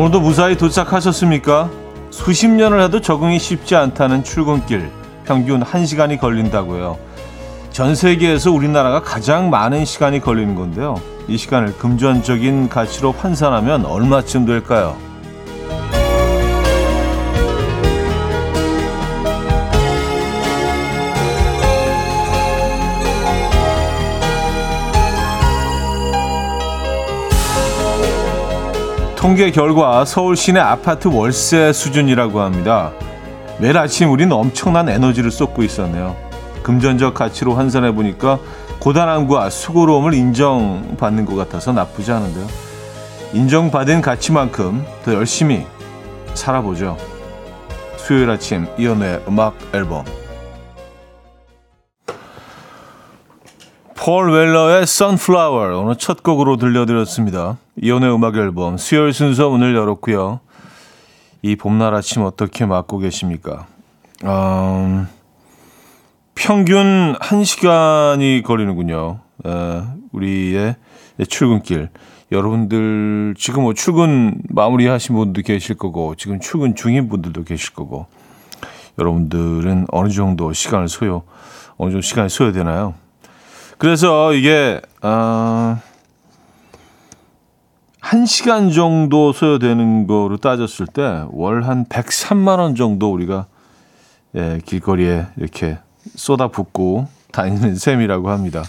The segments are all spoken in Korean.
오늘도 무사히 도착하셨습니까? 수십 년을 해도 적응이 쉽지 않다는 출근길 평균 1시간이 걸린다고요. 전 세계에서 우리나라가 가장 많은 시간이 걸리는 건데요. 이 시간을 금전적인 가치로 환산하면 얼마쯤 될까요? 통계 결과 서울 시내 아파트 월세 수준이라고 합니다. 매일 아침 우리는 엄청난 에너지를 쏟고 있었네요. 금전적 가치로 환산해 보니까 고단함과 수고로움을 인정받는 것 같아서 나쁘지 않은데요. 인정받은 가치만큼 더 열심히 살아보죠. 수요일 아침 이연의 음악 앨범 폴 웰러의 Sunflower 오늘 첫 곡으로 들려드렸습니다. 이연의 음악 앨범 수요일 순서 문을 열었고요. 이 봄날 아침 어떻게 맞고 계십니까? 음, 평균 1시간이 걸리는군요. 에, 우리의 출근길. 여러분들 지금 뭐 출근 마무리하신 분도 계실 거고 지금 출근 중인 분들도 계실 거고 여러분들은 어느 정도 시간을 소요 어느 정도 시간이 소요되나요? 그래서 이게 어, 1시간 정도 소요되는 거로 따졌을 때 월 한 103만 원 정도 우리가 예, 길거리에 이렇게 쏟아붓고 다니는 셈이라고 합니다.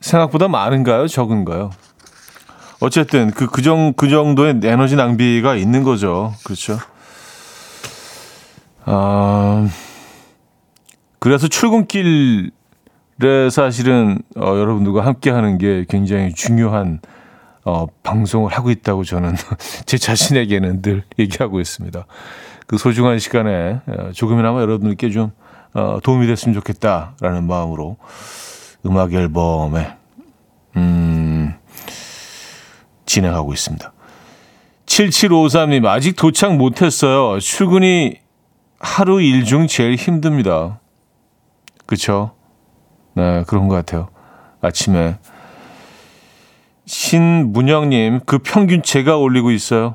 생각보다 많은가요? 적은가요? 어쨌든 그, 그, 정, 그 정도의 에너지 낭비가 있는 거죠. 그렇죠. 아, 그래서 출근길 네, 사실은 어, 여러분들과 함께 하는 게 굉장히 중요한 어, 방송을 하고 있다고 저는 제 자신에게는 늘 얘기하고 있습니다. 그 소중한 시간에 어, 조금이나마 여러분들께 좀 어, 도움이 됐으면 좋겠다라는 마음으로 음악 앨범에 음, 진행하고 있습니다. 7753님 아직 도착 못했어요. 출근이 하루 일 중 제일 힘듭니다. 그렇죠? 네, 그런 것 같아요. 아침에. 신문영님, 그 평균 제가 올리고 있어요.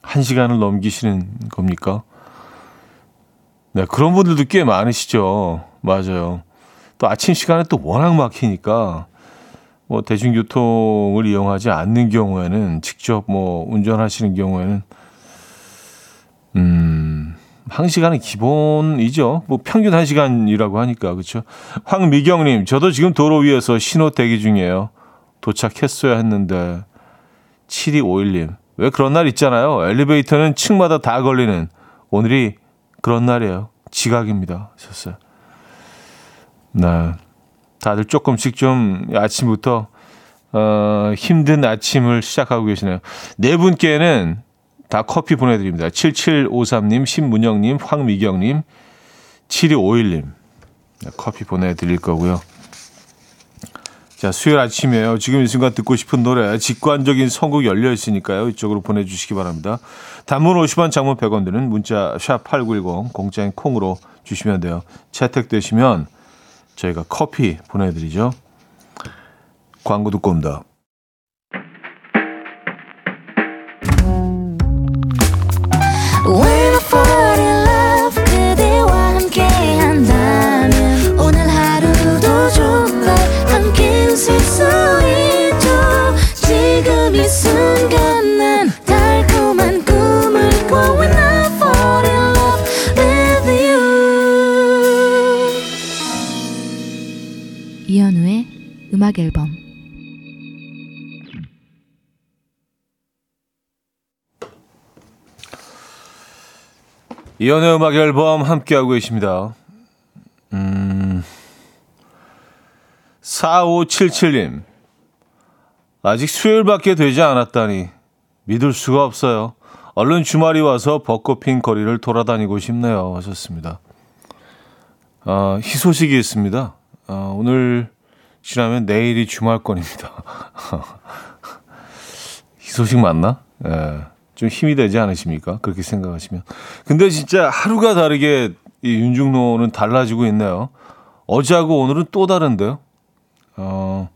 한 시간을 넘기시는 겁니까? 네, 그런 분들도 꽤 많으시죠. 맞아요. 또 아침 시간에 또 워낙 막히니까, 뭐, 대중교통을 이용하지 않는 경우에는, 직접 뭐, 운전하시는 경우에는, 음, 한 시간은 기본이죠. 뭐 평균 한 시간이라고 하니까 그렇죠. 황미경님, 저도 지금 도로 위에서 신호 대기 중이에요. 도착했어야 했는데 7251님, 왜 그런 날 있잖아요. 엘리베이터는 층마다 다 걸리는 오늘이 그런 날이에요. 지각입니다. 하셨어요. 네, 다들 조금씩 좀 아침부터 어, 힘든 아침을 시작하고 계시네요. 네 분께는 다 커피 보내드립니다. 7753님, 신문영님, 황미경님, 7251님. 커피 보내드릴 거고요. 자, 수요일 아침이에요. 지금 이 순간 듣고 싶은 노래, 직관적인 선곡 열려 있으니까요. 이쪽으로 보내주시기 바랍니다. 단문 50원, 장문 100원 드는 문자 샵 8910, 공짜인 콩으로 주시면 돼요. 채택되시면 저희가 커피 보내드리죠. 광고 듣고 옵니다. 음악 앨범 이연의 음악 앨범 함께하고 계십니다. 음, 4577님. 아직 수요일밖에 되지 않았다니 믿을 수가 없어요. 얼른 주말이 와서 벚꽃 핀 거리를 돌아다니고 싶네요. 하셨습니다. 아, 희소식이 있습니다. 아, 오늘 지나면 내일이 주말권입니다. 이 소식 맞나? 예. 좀 힘이 되지 않으십니까? 그렇게 생각하시면. 근데 진짜 하루가 다르게 이 윤중로는 달라지고 있네요. 어제하고 오늘은 또 다른데요. 어,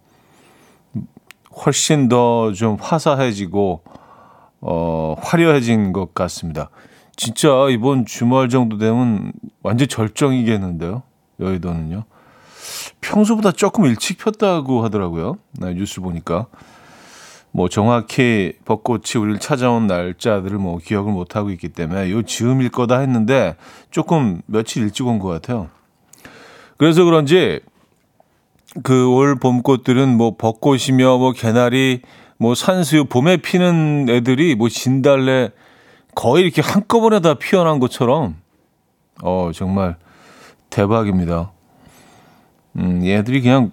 훨씬 더 좀 화사해지고, 어, 화려해진 것 같습니다. 진짜 이번 주말 정도 되면 완전 절정이겠는데요. 여의도는요. 평소보다 조금 일찍 폈다고 하더라고요. 네, 뉴스 보니까. 뭐 정확히 벚꽃이 우리를 찾아온 날짜들을 뭐 기억을 못 하고 있기 때문에 요 즈음일 거다 했는데 조금 며칠 일찍 온 것 같아요. 그래서 그런지 그 올 봄꽃들은 뭐 벚꽃이며 뭐 개나리 뭐 산수유 봄에 피는 애들이 뭐 진달래 거의 이렇게 한꺼번에 다 피어난 것처럼 어 정말 대박입니다. 음 얘들이 그냥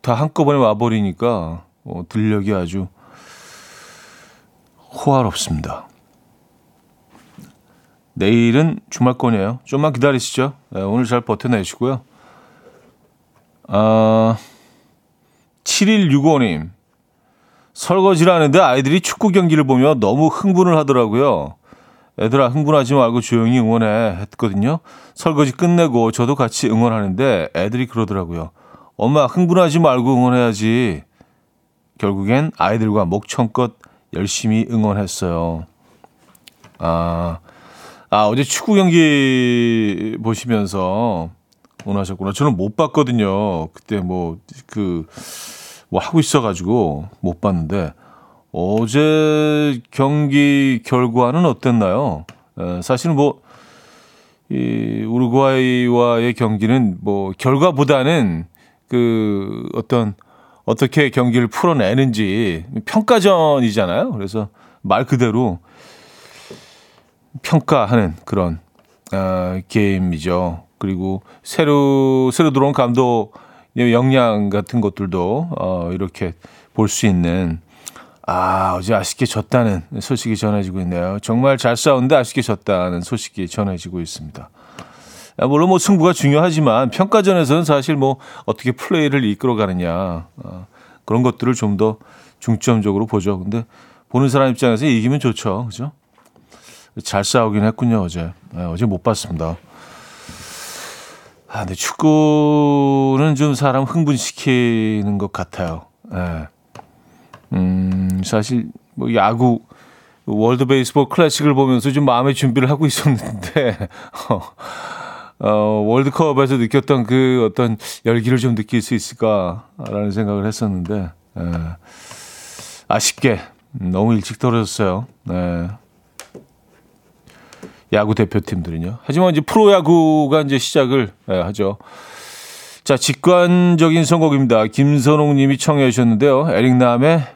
다 한꺼번에 와버리니까 어, 들력이 아주 호화롭습니다. 내일은 주말권이에요. 좀만 기다리시죠. 네, 오늘 잘 버텨내시고요. 아, 7165님. 설거지를 하는데 아이들이 축구 경기를 보며 너무 흥분을 하더라고요. 애들아 흥분하지 말고 조용히 응원해 했거든요. 설거지 끝내고 저도 같이 응원하는데 애들이 그러더라고요. 엄마 흥분하지 말고 응원해야지. 결국엔 아이들과 목청껏 열심히 응원했어요. 아, 아 어제 축구 경기 보시면서 응원하셨구나. 저는 못 봤거든요. 그때 뭐 그, 뭐 하고 있어가지고 못 봤는데, 어제 경기 결과는 어땠나요? 에, 사실은 뭐, 이 우루과이와의 경기는 뭐 결과보다는 그 어떤 어떻게 경기를 풀어내는지 평가전이잖아요. 그래서 말 그대로 평가하는 그런 어, 게임이죠. 그리고 새로 새로 들어온 감독 역량 같은 것들도 어, 이렇게 볼 수 있는 아 어제 아쉽게 졌다는 소식이 전해지고 있네요. 정말 잘 싸웠는데 아쉽게 졌다는 소식이 전해지고 있습니다. 아, 물론 뭐 승부가 중요하지만 평가전에서는 사실 뭐 어떻게 플레이를 이끌어가느냐 어, 그런 것들을 좀 더 중점적으로 보죠. 근데 보는 사람 입장에서 이기면 좋죠, 그죠? 잘 싸우긴 했군요 어제. 네, 어제 못 봤습니다. 아, 근데 축구는 좀 사람 흥분시키는 것 같아요. 네. 음, 사실 뭐 야구 월드 베이스볼 클래식을 보면서 좀 마음의 준비를 하고 있었는데 어, 어, 월드컵에서 느꼈던 그 어떤 열기를 좀 느낄 수 있을까라는 생각을 했었는데 에, 아쉽게 너무 일찍 떨어졌어요. 네. 야구 대표팀들은요. 하지만 이제 프로야구가 이제 시작을 네, 하죠. 자, 직관적인 선곡입니다. 김선홍 님이 청해 주셨는데요. 에릭남의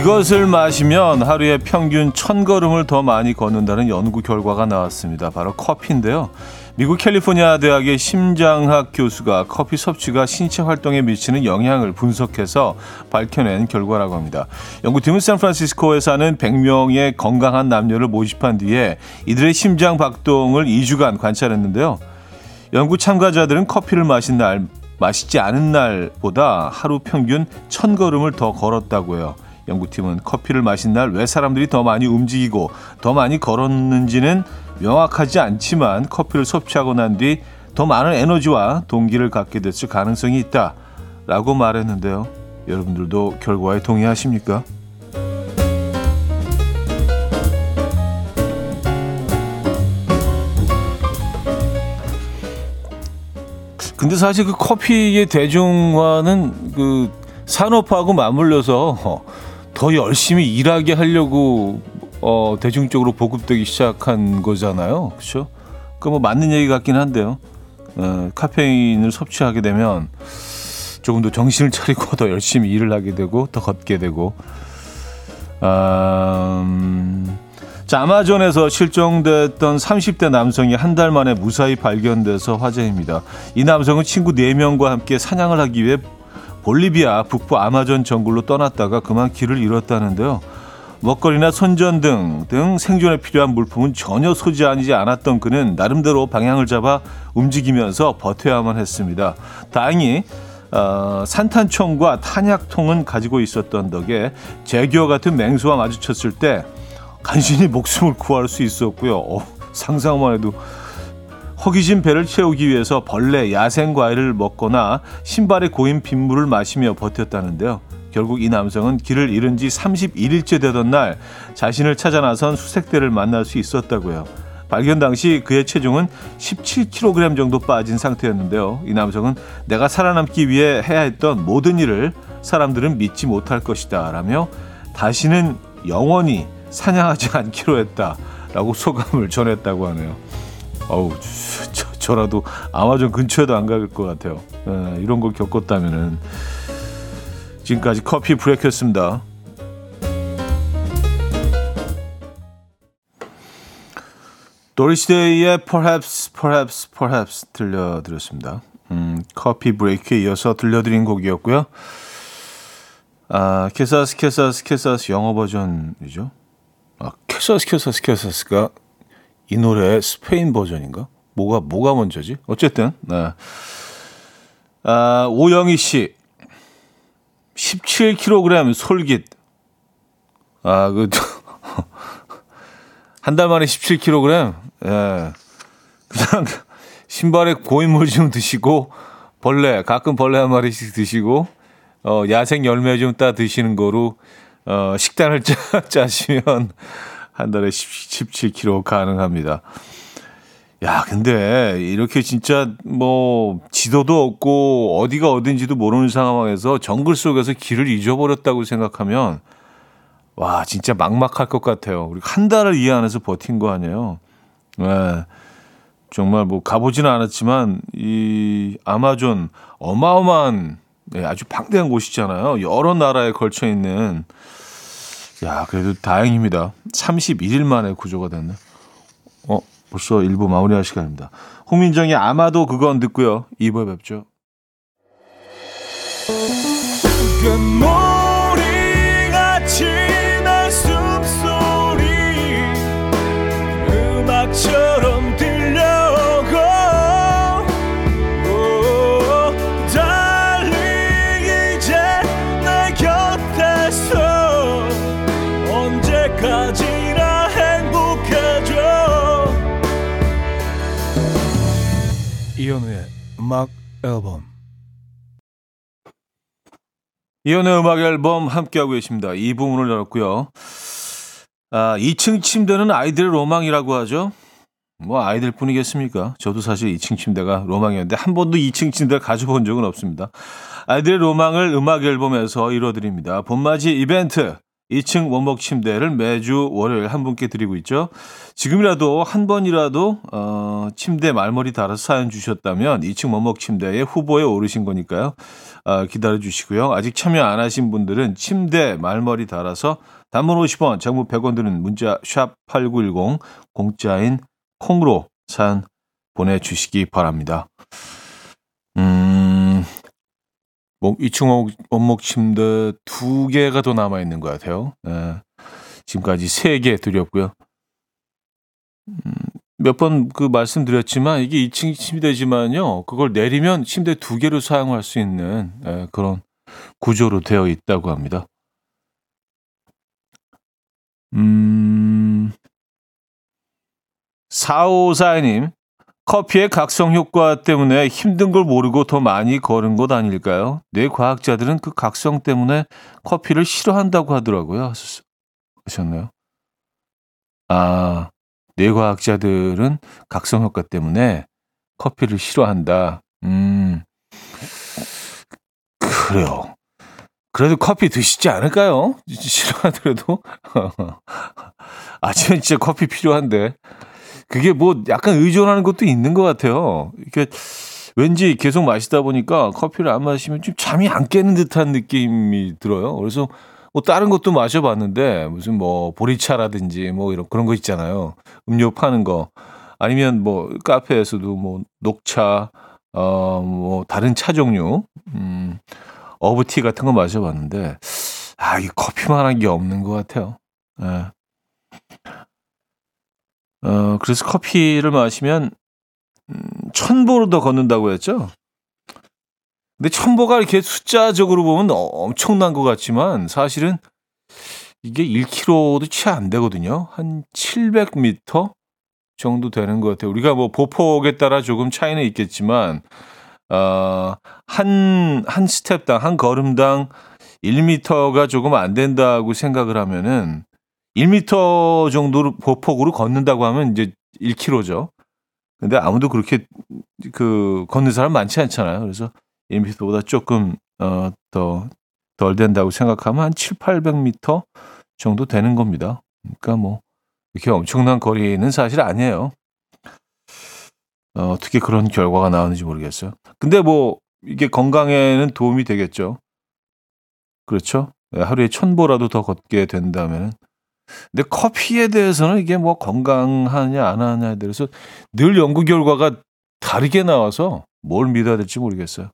이것을 마시면 하루에 평균 천걸음을 더 많이 걷는다는 연구 결과가 나왔습니다. 바로 커피인데요. 미국 캘리포니아 대학의 심장학 교수가 커피 섭취가 신체 활동에 미치는 영향을 분석해서 밝혀낸 결과라고 합니다. 연구팀은 샌프란시스코에 사는 100명의 건강한 남녀를 모집한 뒤에 이들의 심장 박동을 2주간 관찰했는데요. 연구 참가자들은 커피를 마신 날, 마시지 않은 날보다 하루 평균 1000걸음을 더 걸었다고 해요. 연구팀은 커피를 마신 날 왜 사람들이 더 많이 움직이고 더 많이 걸었는지는 명확하지 않지만 커피를 섭취하고 난 뒤 더 많은 에너지와 동기를 갖게 됐을 가능성이 있다 라고 말했는데요. 여러분들도 결과에 동의하십니까? 근데 사실 그 커피의 대중화는 그 산업하고 맞물려서 더 열심히 일하게 하려고 어, 대중적으로 보급되기 시작한 거잖아요. 그렇죠? 그뭐 맞는 얘기 같긴 한데요. 어, 카페인을 섭취하게 되면 조금 더 정신을 차리고 더 열심히 일을 하게 되고 더 걷게 되고 아, 음, 자, 아마존에서 실종됐던 30대 남성이 한 달 만에 무사히 발견돼서 화제입니다. 이 남성은 친구 4명과 함께 사냥을 하기 위해 볼리비아 북부 아마존 정글로 떠났다가 그만 길을 잃었다는데요. 먹거리나 손전등 등 생존에 필요한 물품은 전혀 소지하지 않았던 그는 나름대로 방향을 잡아 움직이면서 버텨야만 했습니다. 다행히 어, 산탄총과 탄약통은 가지고 있었던 덕에 제규어 같은 맹수와 마주쳤을 때 간신히 목숨을 구할 수 있었고요. 어, 상상만 해도 허기진 배를 채우기 위해서 벌레, 야생 과일을 먹거나 신발에 고인 빗물을 마시며 버텼다는데요. 결국 이 남성은 길을 잃은 지 31일째 되던 날 자신을 찾아 나선 수색대를 만날 수 있었다고요. 발견 당시 그의 체중은 17kg 정도 빠진 상태였는데요. 이 남성은 내가 살아남기 위해 해야 했던 모든 일을 사람들은 믿지 못할 것이다 라며 다시는 영원히 사냥하지 않기로 했다라고 소감을 전했다고 하네요. 어우, 저, 저라도 아마존 근처에도 안갈것 같아요. 에, 이런 걸 겪었다면은. 지금까지 커피 브레이크였습니다. 도리스데이의 Perhaps, Perhaps, Perhaps 들려드렸습니다. 음, 커피 브레이크에 이어서 들려드린 곡이었고요. 아, Quizás, Quizás, Quizás 영어 버전이죠. 아, Quizás, Quizás, Quizás가 이 노래의 스페인 버전인가? 뭐가, 뭐가 먼저지? 어쨌든, 네. 아, 오영희 씨. 17kg 솔깃. 아, 그, 한 달 만에 17kg? 예. 그냥 신발에 고인물 좀 드시고, 벌레, 가끔 벌레 한 마리씩 드시고, 어, 야생 열매 좀 따 드시는 거로, 어, 식단을 짜, 짜시면 한 달에 17kg 가능합니다. 야, 근데 이렇게 진짜 뭐 지도도 없고 어디가 어딘지도 모르는 상황에서 정글 속에서 길을 잊어버렸다고 생각하면 와, 진짜 막막할 것 같아요. 우리 한 달을 이 안에서 버틴 거 아니에요. 네. 정말 뭐 가보지는 않았지만 이 아마존 어마어마한 네, 아주 방대한 곳이잖아요. 여러 나라에 걸쳐 있는 야, 그래도 다행입니다. 31일 만에 구조가 됐네. 어, 벌써 1부 마무리할 시간입니다. 홍민정의 아마도 그건 듣고요. 2부에 뵙죠. 음악 앨범 이연의 음악 앨범 함께하고 계십니다. 2부 문을 열었고요. 아, 2층 침대는 아이들의 로망이라고 하죠. 뭐 아이들 뿐이겠습니까? 저도 사실 2층 침대가 로망이었는데 한 번도 2층 침대를 가져본 적은 없습니다. 아이들의 로망을 음악 앨범에서 이뤄드립니다. 봄맞이 이벤트 2층 원목 침대를 매주 월요일 한 분께 드리고 있죠. 지금이라도 한 번이라도 어, 침대 말머리 달아서 사연 주셨다면 2층 원목 침대에 후보에 오르신 거니까요. 어, 기다려 주시고요. 아직 참여 안 하신 분들은 침대 말머리 달아서 단문 50원, 장문 100원 드는 문자 샵 8910 공짜인 콩으로 사연 보내주시기 바랍니다. 음, 뭐 2층 원목 침대 두 개가 더 남아 있는 것 같아요. 예. 지금까지 세 개 드렸고요. 음, 몇 번 그 말씀드렸지만 이게 2층 침대지만요. 그걸 내리면 침대 두 개로 사용할 수 있는 예, 그런 구조로 되어 있다고 합니다. 음, 4542님, 커피의 각성 효과 때문에 힘든 걸 모르고 더 많이 걸은 것 아닐까요? 뇌 과학자들은 그 각성 때문에 커피를 싫어한다고 하더라고요. 하셨나요? 아, 뇌 과학자들은 각성 효과 때문에 커피를 싫어한다. 음, 그래요. 그래도 커피 드시지 않을까요? 싫어하더라도. 아침에 진짜 커피 필요한데. 그게 뭐 약간 의존하는 것도 있는 것 같아요. 이게 왠지 계속 마시다 보니까 커피를 안 마시면 좀 잠이 안 깨는 듯한 느낌이 들어요. 그래서 뭐 다른 것도 마셔봤는데 무슨 뭐 보리차라든지 뭐 이런 그런 거 있잖아요. 음료 파는 거 아니면 뭐 카페에서도 뭐 녹차 어 뭐 다른 차 종류 음 어브티 같은 거 마셔봤는데 아, 이 커피만한 게 없는 것 같아요. 예. 어, 그래서 커피를 마시면 음, 천보로 더 걷는다고 했죠. 근데 천보가 이렇게 숫자적으로 보면 엄청난 것 같지만 사실은 이게 1km도 채 안 되거든요. 한 700m 정도 되는 것 같아요. 우리가 뭐 보폭에 따라 조금 차이는 있겠지만, 어, 한, 한 스텝당, 한 걸음당 1m가 조금 안 된다고 생각을 하면은 1m 정도로 보폭으로 걷는다고 하면 이제 1km죠. 근데 아무도 그렇게 그 걷는 사람 많지 않잖아요. 그래서 1m보다 조금 어, 더 덜 된다고 생각하면 한 7, 800m 정도 되는 겁니다. 그러니까 뭐 이렇게 엄청난 거리는 사실 아니에요. 어, 어떻게 그런 결과가 나오는지 모르겠어요. 근데 뭐 이게 건강에는 도움이 되겠죠. 그렇죠? 네, 하루에 천보라도 더 걷게 된다면은. 근데 커피에 대해서는 이게 뭐 건강하냐 안 하냐에 대해서 늘 연구 결과가 다르게 나와서 뭘 믿어야 될지 모르겠어요.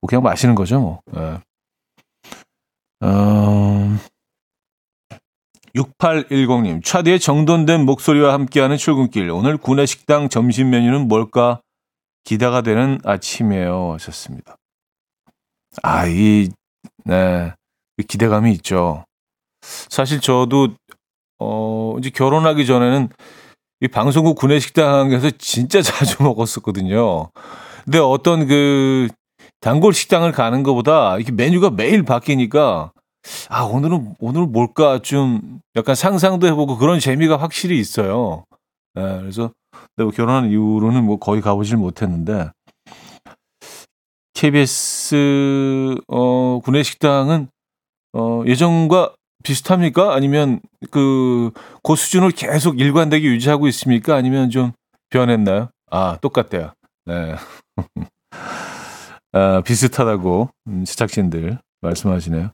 뭐 그냥 마시는 거죠, 뭐. 네. 어... 6810님, 차디의 정돈된 목소리와 함께하는 출근길. 오늘 구내식당 점심 메뉴는 뭘까 기대가 되는 아침이에요. 하셨습니다. 아, 이, 네, 기대감이 있죠. 사실 저도, 어, 이제 결혼하기 전에는 이 방송국 구내식당에서 진짜 자주 먹었었거든요. 근데 어떤 그 단골 식당을 가는 것보다 이렇게 메뉴가 매일 바뀌니까 아 오늘은 오늘 뭘까 좀 약간 상상도 해보고 그런 재미가 확실히 있어요. 네, 그래서 내가 결혼한 이후로는 뭐 거의 가보질 못했는데 KBS 어 구내식당은 어 예전과 비슷합니까? 아니면 그, 그 수준을 계속 일관되게 유지하고 있습니까? 아니면 좀 변했나요? 아, 똑같대요. 네. 아, 비슷하다고 음, 제작진들 말씀하시네요.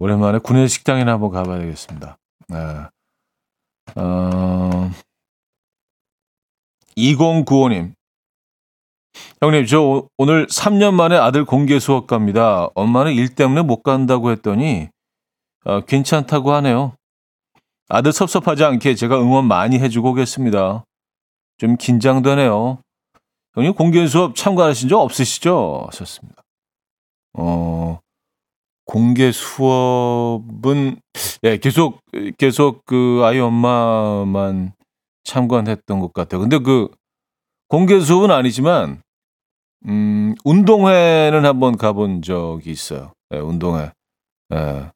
오랜만에 군내 식당이나 한번 가봐야 되겠습니다. 네. 어, 2095님. 형님, 저 오늘 3년 만에 아들 공개 수업 갑니다. 엄마는 일 때문에 못 간다고 했더니 어, 괜찮다고 하네요. 아들 섭섭하지 않게 제가 응원 많이 해주고 오겠습니다. 좀 긴장되네요. 형님 공개 수업 참가하신 적 없으시죠? 하셨습니다. 어, 공개 수업은 예, 계속 계속 그 아이 엄마만 참관했던 것 같아요. 근데 그 공개 수업은 아니지만 음, 운동회는 한번 가본 적이 있어요. 예, 운동회. 예.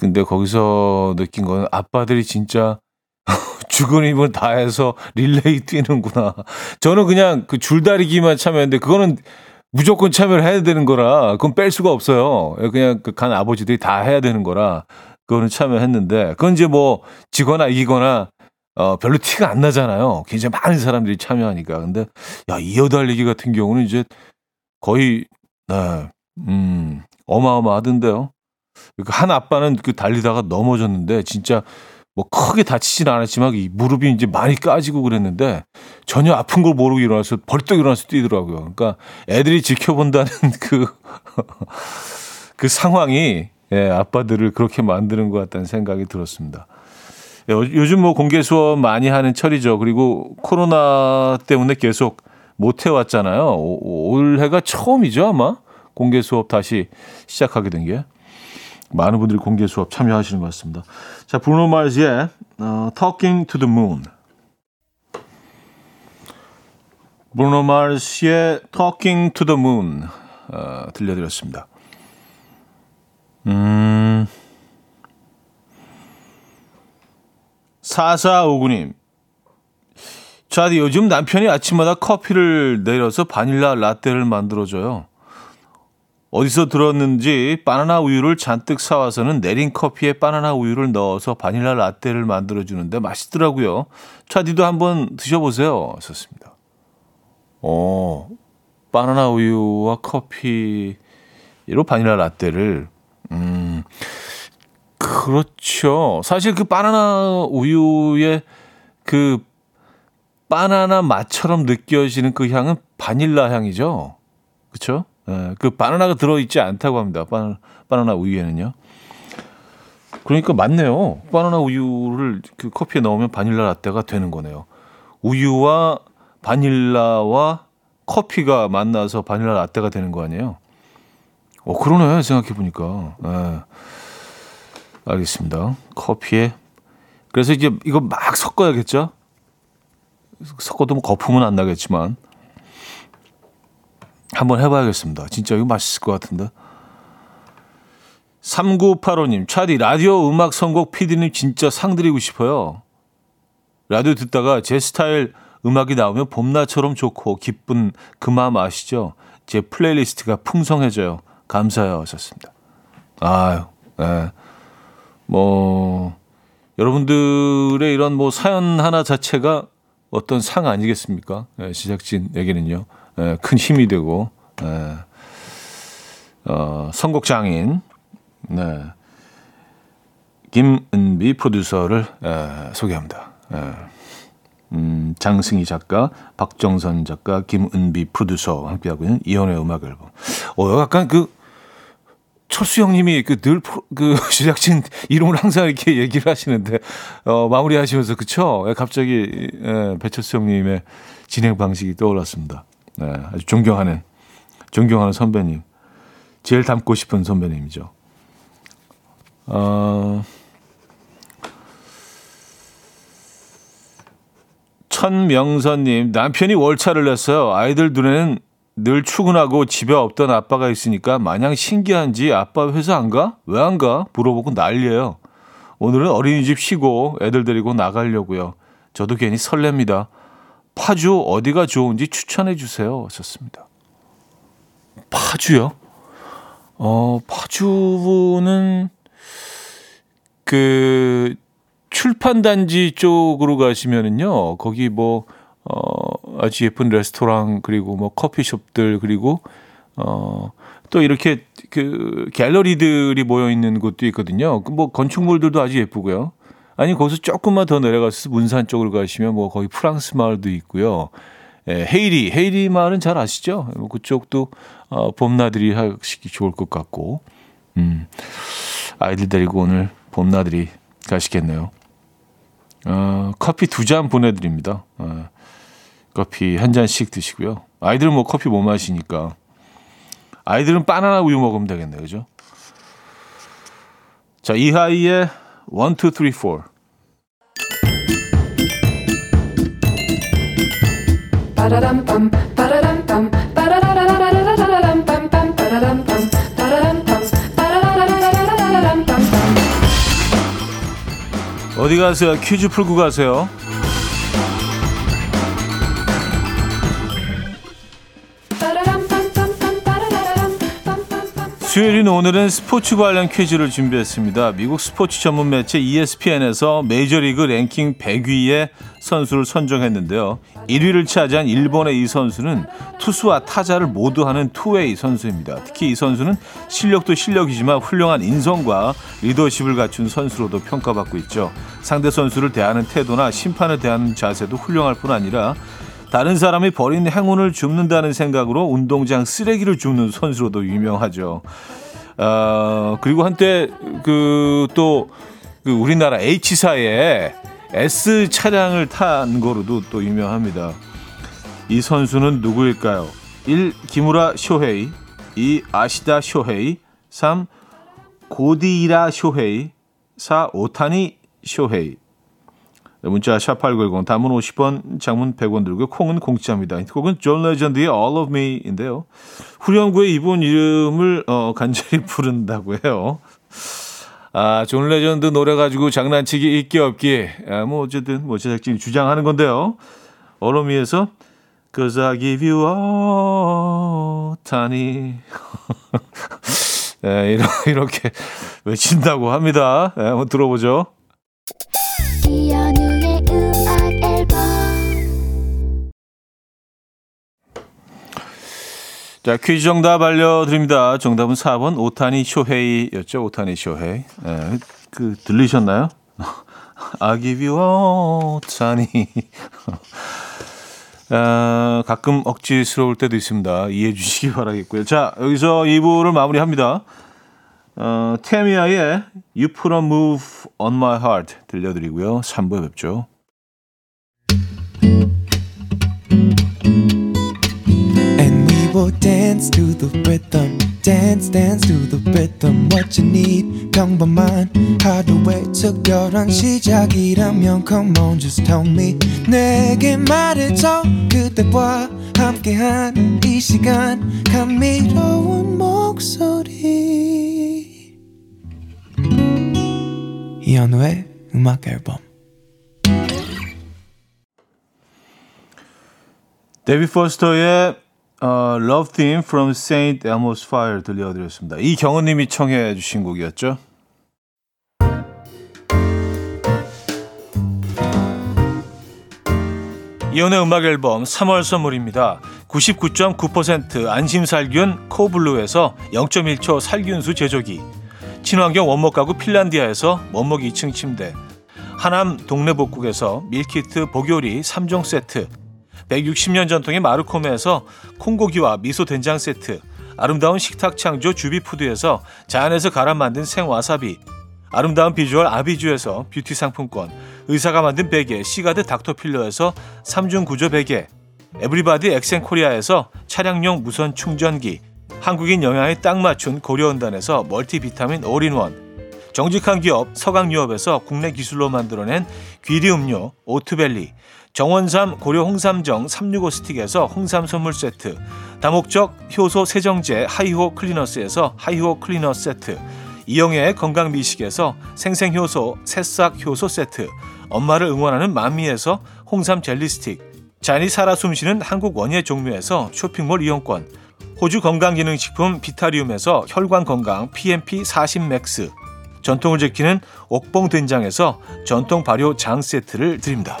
근데 거기서 느낀 거는 아빠들이 진짜 죽은 힘을 다해서 릴레이 뛰는구나. 저는 그냥 그 줄다리기만 참여했는데 그거는 무조건 참여를 해야 되는 거라 그건 뺄 수가 없어요. 그냥 그 간 아버지들이 다 해야 되는 거라 그거는 참여했는데 그건 이제 뭐 지거나 이기거나 어 별로 티가 안 나잖아요. 굉장히 많은 사람들이 참여하니까. 근데 야 이어 달리기 같은 경우는 이제 거의 네, 음 어마어마하던데요. 그러니까 한 아빠는 그 달리다가 넘어졌는데 진짜 뭐 크게 다치진 않았지만 이 무릎이 이제 많이 까지고 그랬는데 전혀 아픈 걸 모르고 일어나서 벌떡 일어나서 뛰더라고요. 그러니까 애들이 지켜본다는 그, 그 상황이 예, 아빠들을 그렇게 만드는 것 같다는 생각이 들었습니다. 예, 요즘 뭐 공개 수업 많이 하는 철이죠. 그리고 코로나 때문에 계속 못 해왔잖아요. 올해가 처음이죠, 아마 공개 수업 다시 시작하게 된 게. 많은 분들이 공개 수업 참여하시는 것 같습니다. 자, 브루노 마르즈의 어, Talking to the Moon. 브루노 마르스의 Talking to the Moon 어, 들려드렸습니다. 음, 4459님. 자, 요즘 남편이 아침마다 커피를 내려서 바닐라 라떼를 만들어줘요. 어디서 들었는지 바나나 우유를 잔뜩 사와서는 내린 커피에 바나나 우유를 넣어서 바닐라 라떼를 만들어 주는데 맛있더라고요. 차디도 한번 드셔보세요. 썼습니다. 어, 바나나 우유와 커피로 바닐라 라떼를, 음, 그렇죠. 사실 그 바나나 우유의 그 바나나 맛처럼 느껴지는 그 향은 바닐라 향이죠. 예, 그 바나나가 들어있지 않다고 합니다. 바나나, 바나나 우유에는요. 그러니까 맞네요. 바나나 우유를 그 커피에 넣으면 바닐라 라떼가 되는 거네요. 우유와 바닐라와 커피가 만나서 바닐라 라떼가 되는 거 아니에요? 어, 그러네. 생각해 보니까. 예. 알겠습니다. 커피에. 그래서 이제 이거 막 섞어야겠죠? 섞어도 뭐 거품은 안 나겠지만. 한번 해봐야겠습니다. 진짜 이거 맛있을 것 같은데. 3985님, 차디, 라디오 음악 선곡 PD님 진짜 상드리고 싶어요. 라디오 듣다가 제 스타일 음악이 나오면 봄날처럼 좋고 기쁜 그 마음 아시죠? 제 playlist가 풍성해져요. 감사해요. 하셨습니다. 아유, 예. 뭐, 여러분들의 이런 뭐 사연 하나 자체가 어떤 상 아니겠습니까? 예, 제작진에게는요. 예, 큰 힘이 되고, 예. 어, 선곡 장인, 네. 김은비 프로듀서를 예, 소개합니다. 예. 음, 장승희 작가, 박정선 작가, 김은비 프로듀서와 함께하고 있는 이연의 음악 앨범. 어, 약간 그, 철수 형님이 그늘그 제작진 이름을 항상 이렇게 얘기를 하시는데, 어, 마무리 하시면서, 그쵸? 예, 갑자기, 예, 배철수 형님의 진행 방식이 떠올랐습니다. 네, 아주 존경하는, 존경하는 선배님. 제일 닮고 싶은 선배님이죠. 어, 천명선님, 남편이 월차를 냈어요. 아이들 눈에는 늘 출근하고 집에 없던 아빠가 있으니까 마냥 신기한지 아빠 회사 안 가? 왜 안 가? 물어보고 난리예요. 오늘은 어린이집 쉬고 애들 데리고 나가려고요. 저도 괜히 설렙니다. 파주 어디가 좋은지 추천해 주세요. 하셨습니다. 파주요? 어, 파주는 그 출판단지 쪽으로 가시면은요, 거기 뭐, 어, 아주 예쁜 레스토랑, 그리고 뭐 커피숍들, 그리고, 어, 또 이렇게 그 갤러리들이 모여 있는 곳도 있거든요. 그뭐 건축물들도 아주 예쁘고요. 아니, 거기서 조금만 더 내려가서 문산 쪽으로 가시면 뭐 거기 프랑스 마을도 있고요. 예, 헤이리, 헤이리 마을은 잘 아시죠? 뭐 그쪽도 어, 봄나들이 하시기 좋을 것 같고, 음, 아이들 데리고 오늘 봄나들이 가시겠네요. 어, 커피 두 잔 보내드립니다. 어, 커피 한 잔씩 드시고요. 아이들은 뭐 커피 못 마시니까. 아이들은 바나나 우유 먹으면 되겠네요. 그죠? 자, 이하이의 1, 2, 3, 4. 어디 가세요? 퀴즈 풀고 가세요. 수요일인 오늘은 스포츠 관련 퀴즈를 준비했습니다. 미국 스포츠 전문 매체 ESPN에서 메이저리그 랭킹 100위의 선수를 선정했는데요. 1위를 차지한 일본의 이 선수는 투수와 타자를 모두 하는 투웨이 선수입니다. 특히 이 선수는 실력도 실력이지만 훌륭한 인성과 리더십을 갖춘 선수로도 평가받고 있죠. 상대 선수를 대하는 태도나 심판을 대하는 자세도 훌륭할 뿐 아니라 다른 사람이 버린 행운을 줍는다는 생각으로 운동장 쓰레기를 줍는 선수로도 유명하죠. 어, 그리고 한때 그또 그 우리나라 H사에 S 차량을 탄 거로도 또 유명합니다. 이 선수는 누구일까요? 1. 기무라 쇼헤이 2. 아시다 쇼헤이 3. 고디이라 쇼헤이 4. 오타니 쇼헤이 네, 문자 샵8910 단문 50원 장문 100원 들고 콩은 공짜입니다. 곡은 존 레전드의 All of Me인데요. 후렴구에 이분 이름을 어, 간절히 부른다고 해요. 아, 존 레전드 노래 가지고 장난치기 있기 없기. 아, 뭐 어쨌든 뭐 제작진이 주장하는 건데요. 어로미에서 Cause I give you all tiny 네, 이렇게 외친다고 합니다. 네, 한번 들어보죠. 이현우의 음악 앨범 자, 퀴즈 정답 알려드립니다. 정답은 4번 오타니 쇼헤이였죠. 오타니 쇼헤이. 네, 그 들리셨나요? You all, 오타니. 아, 가끔 억지스러울 때도 있습니다. 이해해 주시기 바라겠고요. 자, 여기서 2부를 마무리합니다. 어, 테미아의 You Put a Move on My Heart 들려드리고요. 3부에 뵙죠. 시작이라면 Come on, just tell me. 내게 말해줘. 그대와 함께한 이 시간. 감미로운 목소리. 이현우의 음악 앨범. 데비 포스터의 어, Love Theme from Saint Elmo's Fire 들려드렸습니다. 이경은님이 청해 주신 곡이었죠. 이혼의 음악 앨범 3월 선물입니다. 99.9% 안심살균 코블루에서 0.1초 살균수 제조기 친환경 원목 가구 핀란디아에서 원목 2층 침대 하남 동네 복국에서 밀키트 복요리 3종 세트 160년 전통의 마르코메에서 콩고기와 미소 된장 세트 아름다운 식탁 창조 주비푸드에서 자연에서 갈아 만든 생와사비 아름다운 비주얼 아비주에서 뷰티 상품권 의사가 만든 베개 시가드 닥터필러에서 3중 구조 베개 에브리바디 엑센코리아에서 차량용 무선 충전기 한국인 영양에 딱 맞춘 고려원단에서 멀티비타민 올인원 정직한 기업 서강유업에서 국내 기술로 만들어낸 귀리 음료 오트벨리 정원삼 고려 홍삼정 365 스틱에서 홍삼 선물 세트 다목적 효소 세정제 하이호 클리너스에서 하이호 클리너 세트 이영애의 건강 미식에서 생생효소 새싹 효소 세트 엄마를 응원하는 마미에서 홍삼 젤리 스틱 잔이 살아 숨쉬는 한국 원예 종묘에서 쇼핑몰 이용권 호주 건강기능식품 비타리움에서 혈관건강 PMP 40 맥스 전통을 지키는 옥봉 된장에서 전통 발효 장 세트를 드립니다.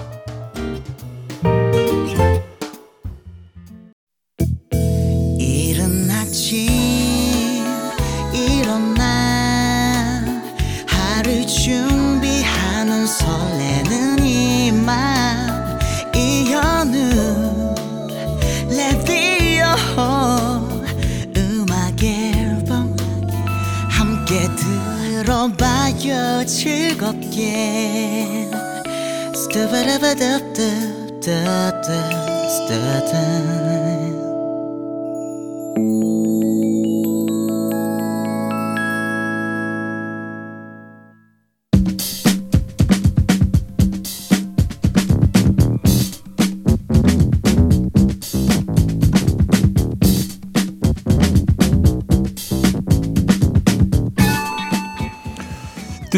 즐겁게. 스타바라바답답답답. 스타다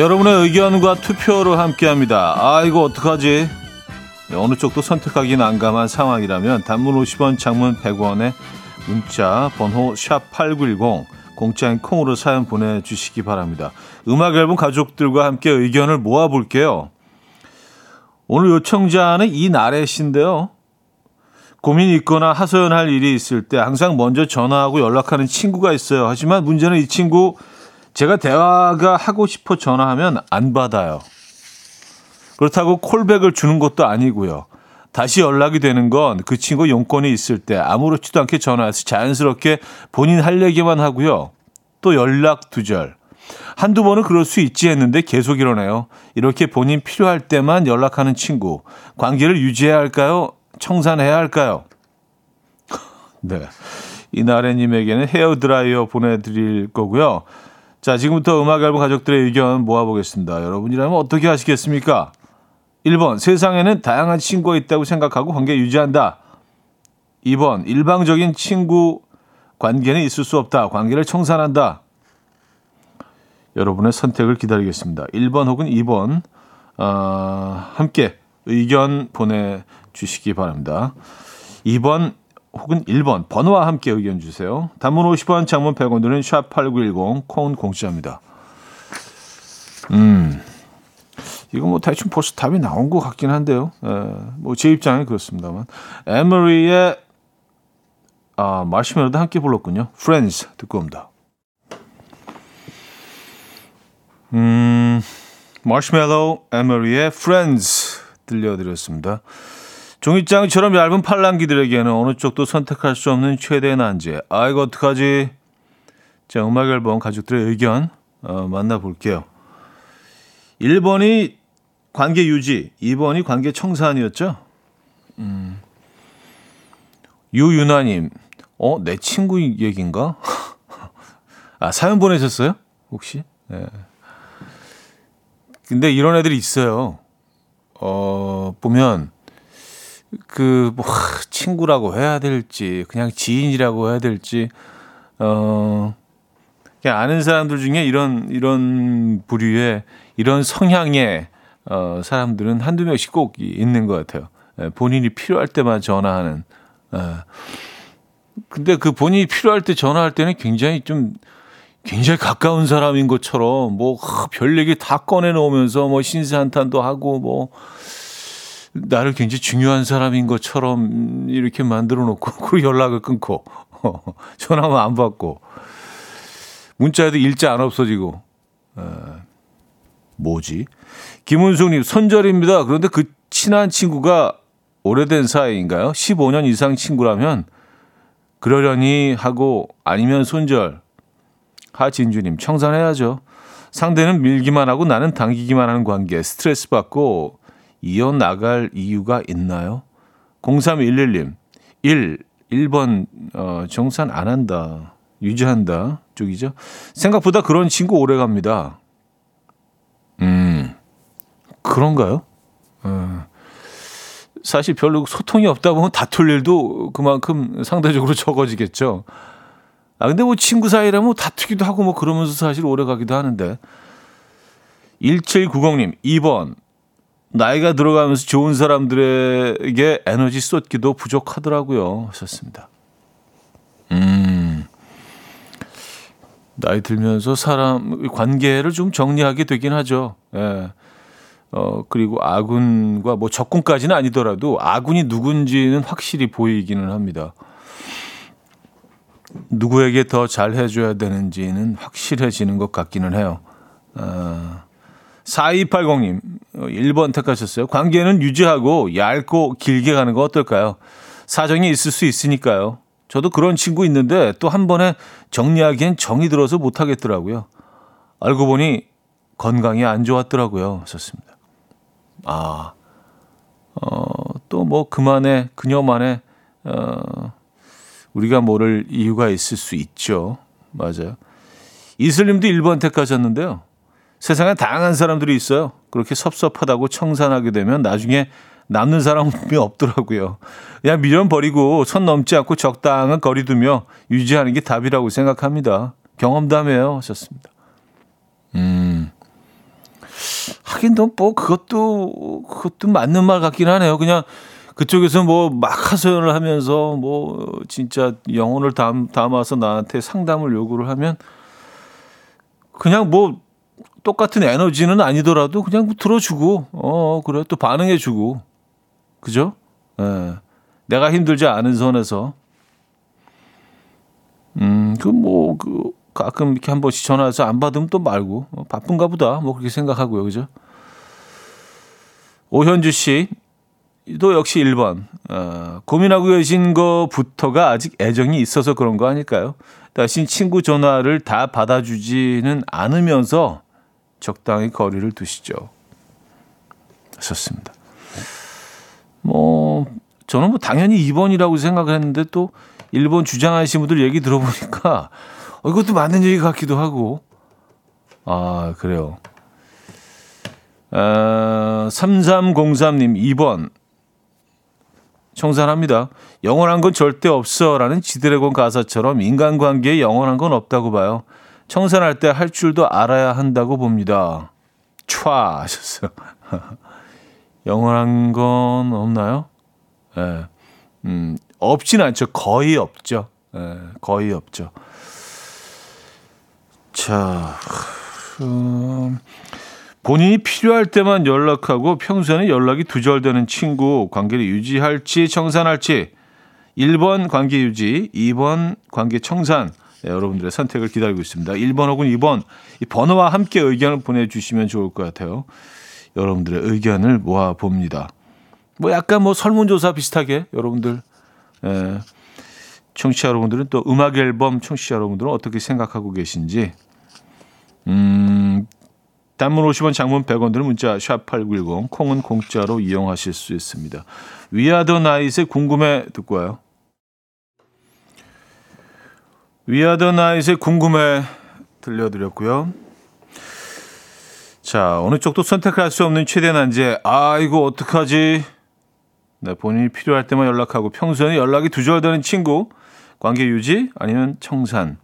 여러분의 의견과 투표로 함께합니다. 아 이거 어떡하지? 네, 어느 쪽도 선택하기 난감한 상황이라면 단문 50원, 장문 100원에 문자 번호 샵 8910 공짜인 콩으로 사연 보내주시기 바랍니다. 음악 앨범 가족들과 함께 의견을 모아볼게요. 오늘 요청자는 이나래 씨인데요. 고민이 있거나 하소연할 일이 있을 때 항상 먼저 전화하고 연락하는 친구가 있어요. 하지만 문제는 이 친구 제가 대화가 하고 싶어 전화하면 안 받아요. 그렇다고 콜백을 주는 것도 아니고요. 다시 연락이 되는 건 그 친구 용건이 있을 때 아무렇지도 않게 전화해서 자연스럽게 본인 할 얘기만 하고요. 또 연락 두절. 한두 번은 그럴 수 있지 했는데 계속 이러네요. 이렇게 본인 필요할 때만 연락하는 친구. 관계를 유지해야 할까요? 청산해야 할까요? 네. 이나래님에게는 헤어드라이어 보내드릴 거고요. 자, 지금부터 음악 앨범 가족들의 의견 모아보겠습니다. 여러분이라면 어떻게 하시겠습니까? 1번, 세상에는 다양한 친구가 있다고 생각하고 관계 유지한다. 2번, 일방적인 친구 관계는 있을 수 없다. 관계를 청산한다. 여러분의 선택을 기다리겠습니다. 1번 혹은 2번, 어, 함께 의견 보내주시기 바랍니다. 2번, 혹은 1번 번호와 함께 의견 주세요. 단문 50원, 장문 100원 드는 샵8910 콩 공짜입니다. 음. 이거 뭐 대충 벌써 답이 나온 것 같긴 한데요. 뭐 제 입장은 그렇습니다만. 에머리의 아, 마시멜로도 함께 불렀군요. Friends 듣고 옵니다. 음, 마시멜로 에머리의 Friends 들려드렸습니다. 종이장처럼 얇은 팔랑귀들에게는 어느 쪽도 선택할 수 없는 최대의 난제. 아, 이거 어떡하지? 자, 음악 앨범 가족들의 의견 어, 만나볼게요. 1번이 관계 유지, 2번이 관계 청산이었죠? 음. 유윤아님, 어, 내 친구 얘기인가? 아, 사연 보내셨어요? 혹시? 네. 근데 이런 애들이 있어요. 어, 보면, 그, 뭐, 친구라고 해야 될지, 그냥 지인이라고 해야 될지, 어, 그냥 아는 사람들 중에 이런, 이런 부류의, 이런 성향의, 어, 사람들은 한두 명씩 꼭 있는 것 같아요. 예, 본인이 필요할 때만 전화하는. 예. 근데 그 본인이 필요할 때 전화할 때는 굉장히 좀, 굉장히 가까운 사람인 것처럼, 뭐, 별 얘기 다 꺼내놓으면서, 뭐, 신세한탄도 하고, 뭐, 나를 굉장히 중요한 사람인 것처럼 이렇게 만들어 놓고, 그리고 연락을 끊고, 전화만 안 받고, 문자에도 일자 안 없어지고, 어, 뭐지? 김은숙님, 손절입니다. 그런데 그 친한 친구가 오래된 사이인가요? 15년 이상 친구라면, 그러려니 하고, 아니면 손절. 하진주님, 청산해야죠. 상대는 밀기만 하고 나는 당기기만 하는 관계, 스트레스 받고 이어나갈 이유가 있나요? 0311님, 1, 1번, 어, 정산 안 한다. 유지한다. 쪽이죠. 생각보다 그런 친구 오래 갑니다. 음, 그런가요? 어, 사실 별로 소통이 없다 보면 다툴 일도 그만큼 상대적으로 적어지겠죠. 아, 근데 뭐 친구 사이라면 뭐 다투기도 하고 뭐 그러면서 사실 오래 가기도 하는데. 1790님, 2번. 나이가 들어가면서 좋은 사람들에게 에너지 쏟기도 부족하더라고요. 하셨습니다. 음. 나이 들면서 사람 관계를 좀 정리하게 되긴 하죠. 예. 어, 그리고 아군과 뭐 적군까지는 아니더라도 아군이 누군지는 확실히 보이기는 합니다. 누구에게 더 잘 해줘야 되는지는 확실해지는 것 같기는 해요. 어, 4280님, 1번 택하셨어요. 관계는 유지하고 얇고 길게 가는 거 어떨까요? 사정이 있을 수 있으니까요. 저도 그런 친구 있는데 또 한 번에 정리하기엔 정이 들어서 못하겠더라고요. 알고 보니 건강이 안 좋았더라고요. 썼습니다. 아, 어, 또 뭐 그만해, 그녀만의, 어, 우리가 모를 이유가 있을 수 있죠. 맞아요. 이슬님도 1번 택하셨는데요. 세상에 다양한 사람들이 있어요. 그렇게 섭섭하다고 청산하게 되면 나중에 남는 사람이 없더라고요. 그냥 미련 버리고 선 넘지 않고 적당한 거리 두며 유지하는 게 답이라고 생각합니다. 경험담이에요. 하셨습니다. 음. 하긴 뭐 그것도 그것도 맞는 말 같긴 하네요. 그냥 그쪽에서 뭐 막 하소연을 하면서 뭐 진짜 영혼을 담, 담아서 나한테 상담을 요구를 하면 그냥 뭐 똑같은 에너지는 아니더라도 그냥 뭐 들어주고 어 그래 또 반응해주고 그죠? 예. 내가 힘들지 않은 선에서 음그 뭐그 그 가끔 이렇게 한 번씩 전화해서 안 받으면 또 말고 어, 바쁜가 보다 뭐 그렇게 생각하고요 그죠? 오현주 씨또 역시 1번. 어, 고민하고 계신 거부터가 아직 애정이 있어서 그런 거 아닐까요? 다신 친구 전화를 다 받아주지는 않으면서 적당히 거리를 두시죠. 하셨습니다. 뭐, 저는 뭐 당연히 2번이라고 생각을 했는데 또 1번 주장하시는 분들 얘기 들어보니까 어, 이것도 맞는 얘기 같기도 하고. 아, 그래요. 어, 3303님 2번. 청산합니다. 영원한 건 절대 없어라는 지드래곤 가사처럼 인간관계에 영원한 건 없다고 봐요. 청산할 때 할 줄도 알아야 한다고 봅니다. 촤 하셨어요. 영원한 건 없나요? 예. 네. 음, 없진 않죠. 거의 없죠. 예, 거의 없죠. 자, 음, 본인이 필요할 때만 연락하고 평소에는 연락이 두절되는 친구 관계를 유지할지 청산할지 1번 관계 유지, 2번 관계 청산. 네, 여러분들의 선택을 기다리고 있습니다. 1번 혹은 2번 이 번호와 함께 의견을 보내주시면 좋을 것 같아요. 여러분들의 의견을 모아 봅니다. 뭐 약간 뭐 설문조사 비슷하게 여러분들 에, 청취자 여러분들은 또 음악 앨범 청취자 여러분들은 어떻게 생각하고 계신지 음 단문 50원 장문 100원들은 문자 샵 8910 콩은 공짜로 이용하실 수 있습니다. 위아더 나잇의 궁금해 듣고 와요. 위아더 나잇의 궁금해 들려드렸고요. 자, 어느 쪽도 선택할 수 없는 최대 난제. 아, 이거 어떡하지? 네, 본인이 필요할 때만 연락하고 평소에는 연락이 두절되는 친구, 관계 유지 아니면 청산.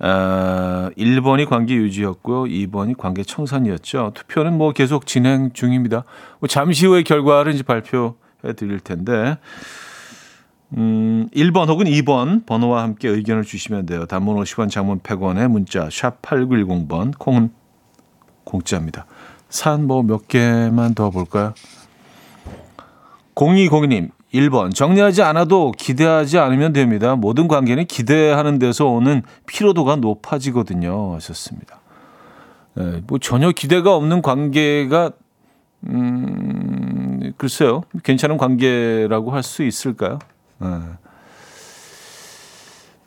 아, 1번이 관계 유지였고요. 2번이 관계 청산이었죠. 투표는 뭐 계속 진행 중입니다. 뭐 잠시 후에 결과를 이제 발표해 드릴 텐데. 음, 1번 혹은 2번 번호와 함께 의견을 주시면 돼요. 단문 50원, 장문 100원에 문자 샵 8910번 콩은 공짜입니다. 산 뭐 몇 개만 더 볼까요? 0202님 1번 정리하지 않아도 기대하지 않으면 됩니다. 모든 관계는 기대하는 데서 오는 피로도가 높아지거든요. 하셨습니다. 네, 뭐 전혀 기대가 없는 관계가 음, 글쎄요. 괜찮은 관계라고 할 수 있을까요? 네.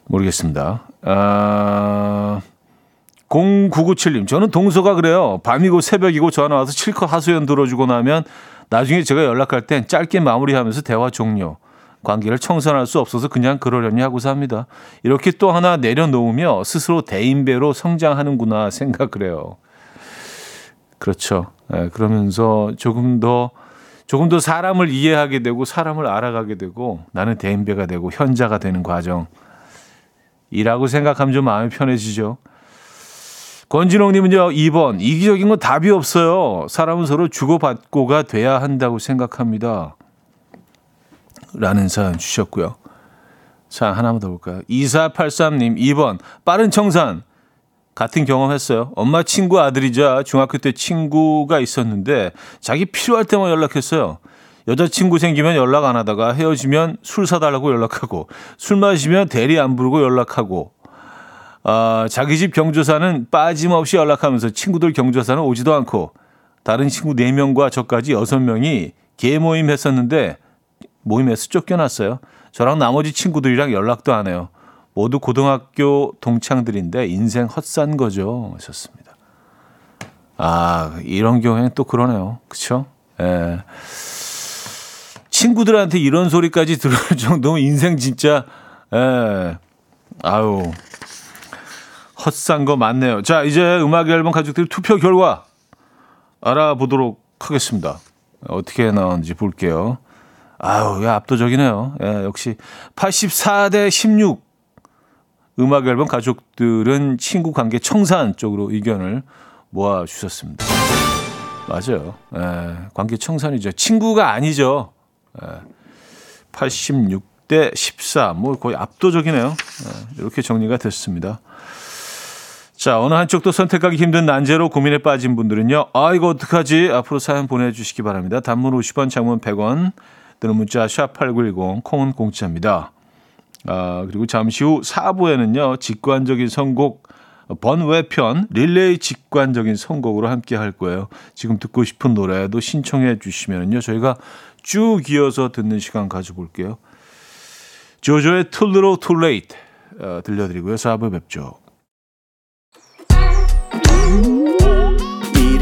모르겠습니다. 아, 0997님, 저는 동서가 그래요. 밤이고 새벽이고 전화 와서 실컷 하소연 들어주고 나면 나중에 제가 연락할 땐 짧게 마무리하면서 대화 종료. 관계를 청산할 수 없어서 그냥 그러려니 하고 삽니다. 이렇게 또 하나 내려놓으며 스스로 대인배로 성장하는구나 생각을 해요. 그렇죠. 네, 그러면서 조금 더 조금 더 사람을 이해하게 되고 사람을 알아가게 되고 나는 대인배가 되고 현자가 되는 과정. 이라고 생각하면 좀 마음이 편해지죠. 권진홍님은요, 2번. 이기적인 건 답이 없어요. 사람은 서로 주고받고가 돼야 한다고 생각합니다. 라는 사연 주셨고요. 자, 하나만 더 볼까요? 2483님, 2번. 빠른 청산. 같은 경험했어요. 엄마 친구 아들이자 중학교 때 친구가 있었는데 자기 필요할 때만 연락했어요. 여자친구 생기면 연락 안 하다가 헤어지면 술 사달라고 연락하고 술 마시면 대리 안 부르고 연락하고 아, 자기 집 경조사는 빠짐없이 연락하면서 친구들 경조사는 오지도 않고 다른 친구 4명과 저까지 6명이 개 모임 했었는데 모임에서 쫓겨났어요. 저랑 나머지 친구들이랑 연락도 안 해요. 모두 고등학교 동창들인데 인생 헛산 거죠. 하셨습니다. 아, 이런 경우에는 또 그러네요. 그쵸? 예. 친구들한테 이런 소리까지 들을 정도면 인생 진짜, 예. 아유. 헛산 거 맞네요. 자, 이제 음악 앨범 가족들 투표 결과 알아보도록 하겠습니다. 어떻게 나왔는지 볼게요. 아유, 야, 압도적이네요. 예, 역시 84대 16. 음악 앨범 가족들은 친구 관계 청산 쪽으로 의견을 모아 주셨습니다. 맞아요. 예, 관계 청산이죠. 친구가 아니죠. 예, 86대 14. 뭐 거의 압도적이네요. 예, 이렇게 정리가 됐습니다. 자, 어느 한쪽도 선택하기 힘든 난제로 고민에 빠진 분들은요. 아, 이거 어떡하지? 앞으로 사연 보내주시기 바랍니다. 단문 50원, 장문 100원, 드는 문자 샵8910, 콩은 공짜입니다. 아, 그리고 잠시 후 4부에는요, 직관적인 선곡, 번외편, 릴레이 직관적인 선곡으로 함께 할 거예요. 지금 듣고 싶은 노래도 신청해 주시면요, 저희가 쭉 이어서 듣는 시간 가져볼게요. 조조의 Too Little Too Late 어, 들려드리고요. 4부에 뵙죠.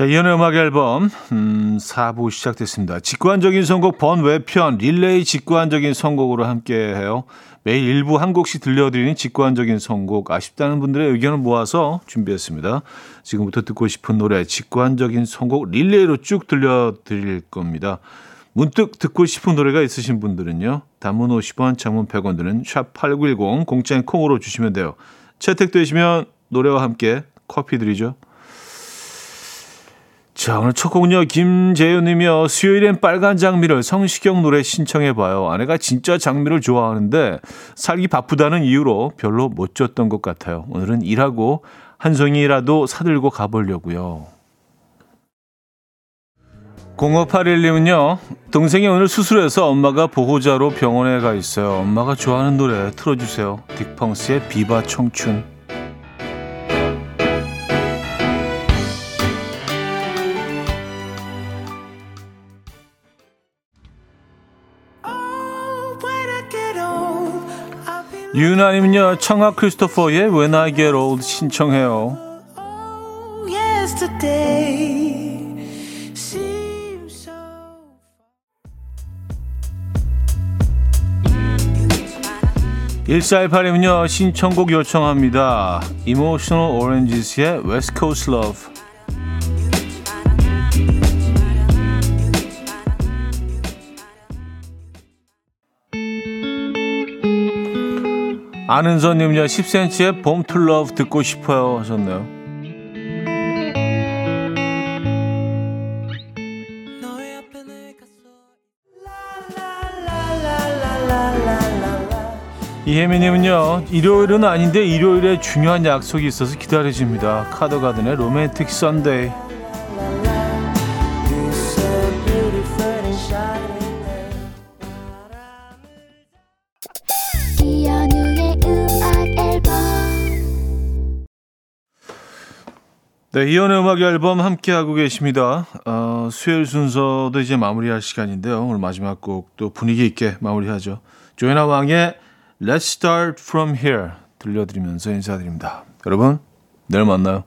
자, 이현의 음악 앨범 음, 4부 시작됐습니다. 직관적인 선곡 번외편 릴레이 직관적인 선곡으로 함께해요. 매일 일부 한 곡씩 들려드리는 직관적인 선곡 아쉽다는 분들의 의견을 모아서 준비했습니다. 지금부터 듣고 싶은 노래 직관적인 선곡 릴레이로 쭉 들려드릴 겁니다. 문득 듣고 싶은 노래가 있으신 분들은요. 단문 50원, 장문 100원 드는 샵8910 공짜인 콩으로 주시면 돼요. 채택되시면 노래와 함께 커피 드리죠. 자, 오늘 첫 곡은요, 김재윤님이요. 수요일엔 빨간 장미를 성시경 노래 신청해봐요. 아내가 진짜 장미를 좋아하는데 살기 바쁘다는 이유로 별로 못 줬던 것 같아요. 오늘은 일하고 한 송이라도 사들고 가보려고요. 0581님은요, 동생이 오늘 수술해서 엄마가 보호자로 병원에 가 있어요. 엄마가 좋아하는 노래 틀어주세요. 딕펑스의 비바 청춘. 유나님은요, 청아 크리스토퍼의 When I Get Old 신청해요. 1418님은요, 신청곡 요청합니다. Emotional Oranges의 West Coast Love. 아는선님은요, 10cm의 Bomb to Love 듣고 싶어요 하셨네요. 이혜미님은요 일요일은 아닌데 일요일에 중요한 약속이 있어서 기다려집니다. 카더가든의 로맨틱 선데이 네 이연의 음악 앨범 함께 하고 계십니다. 어, 수요일 순서도 이제 마무리할 시간인데요. 오늘 마지막 곡도 분위기 있게 마무리하죠. 조연아 왕의 Let's Start From Here 들려드리면서 인사드립니다. 여러분 내일 만나요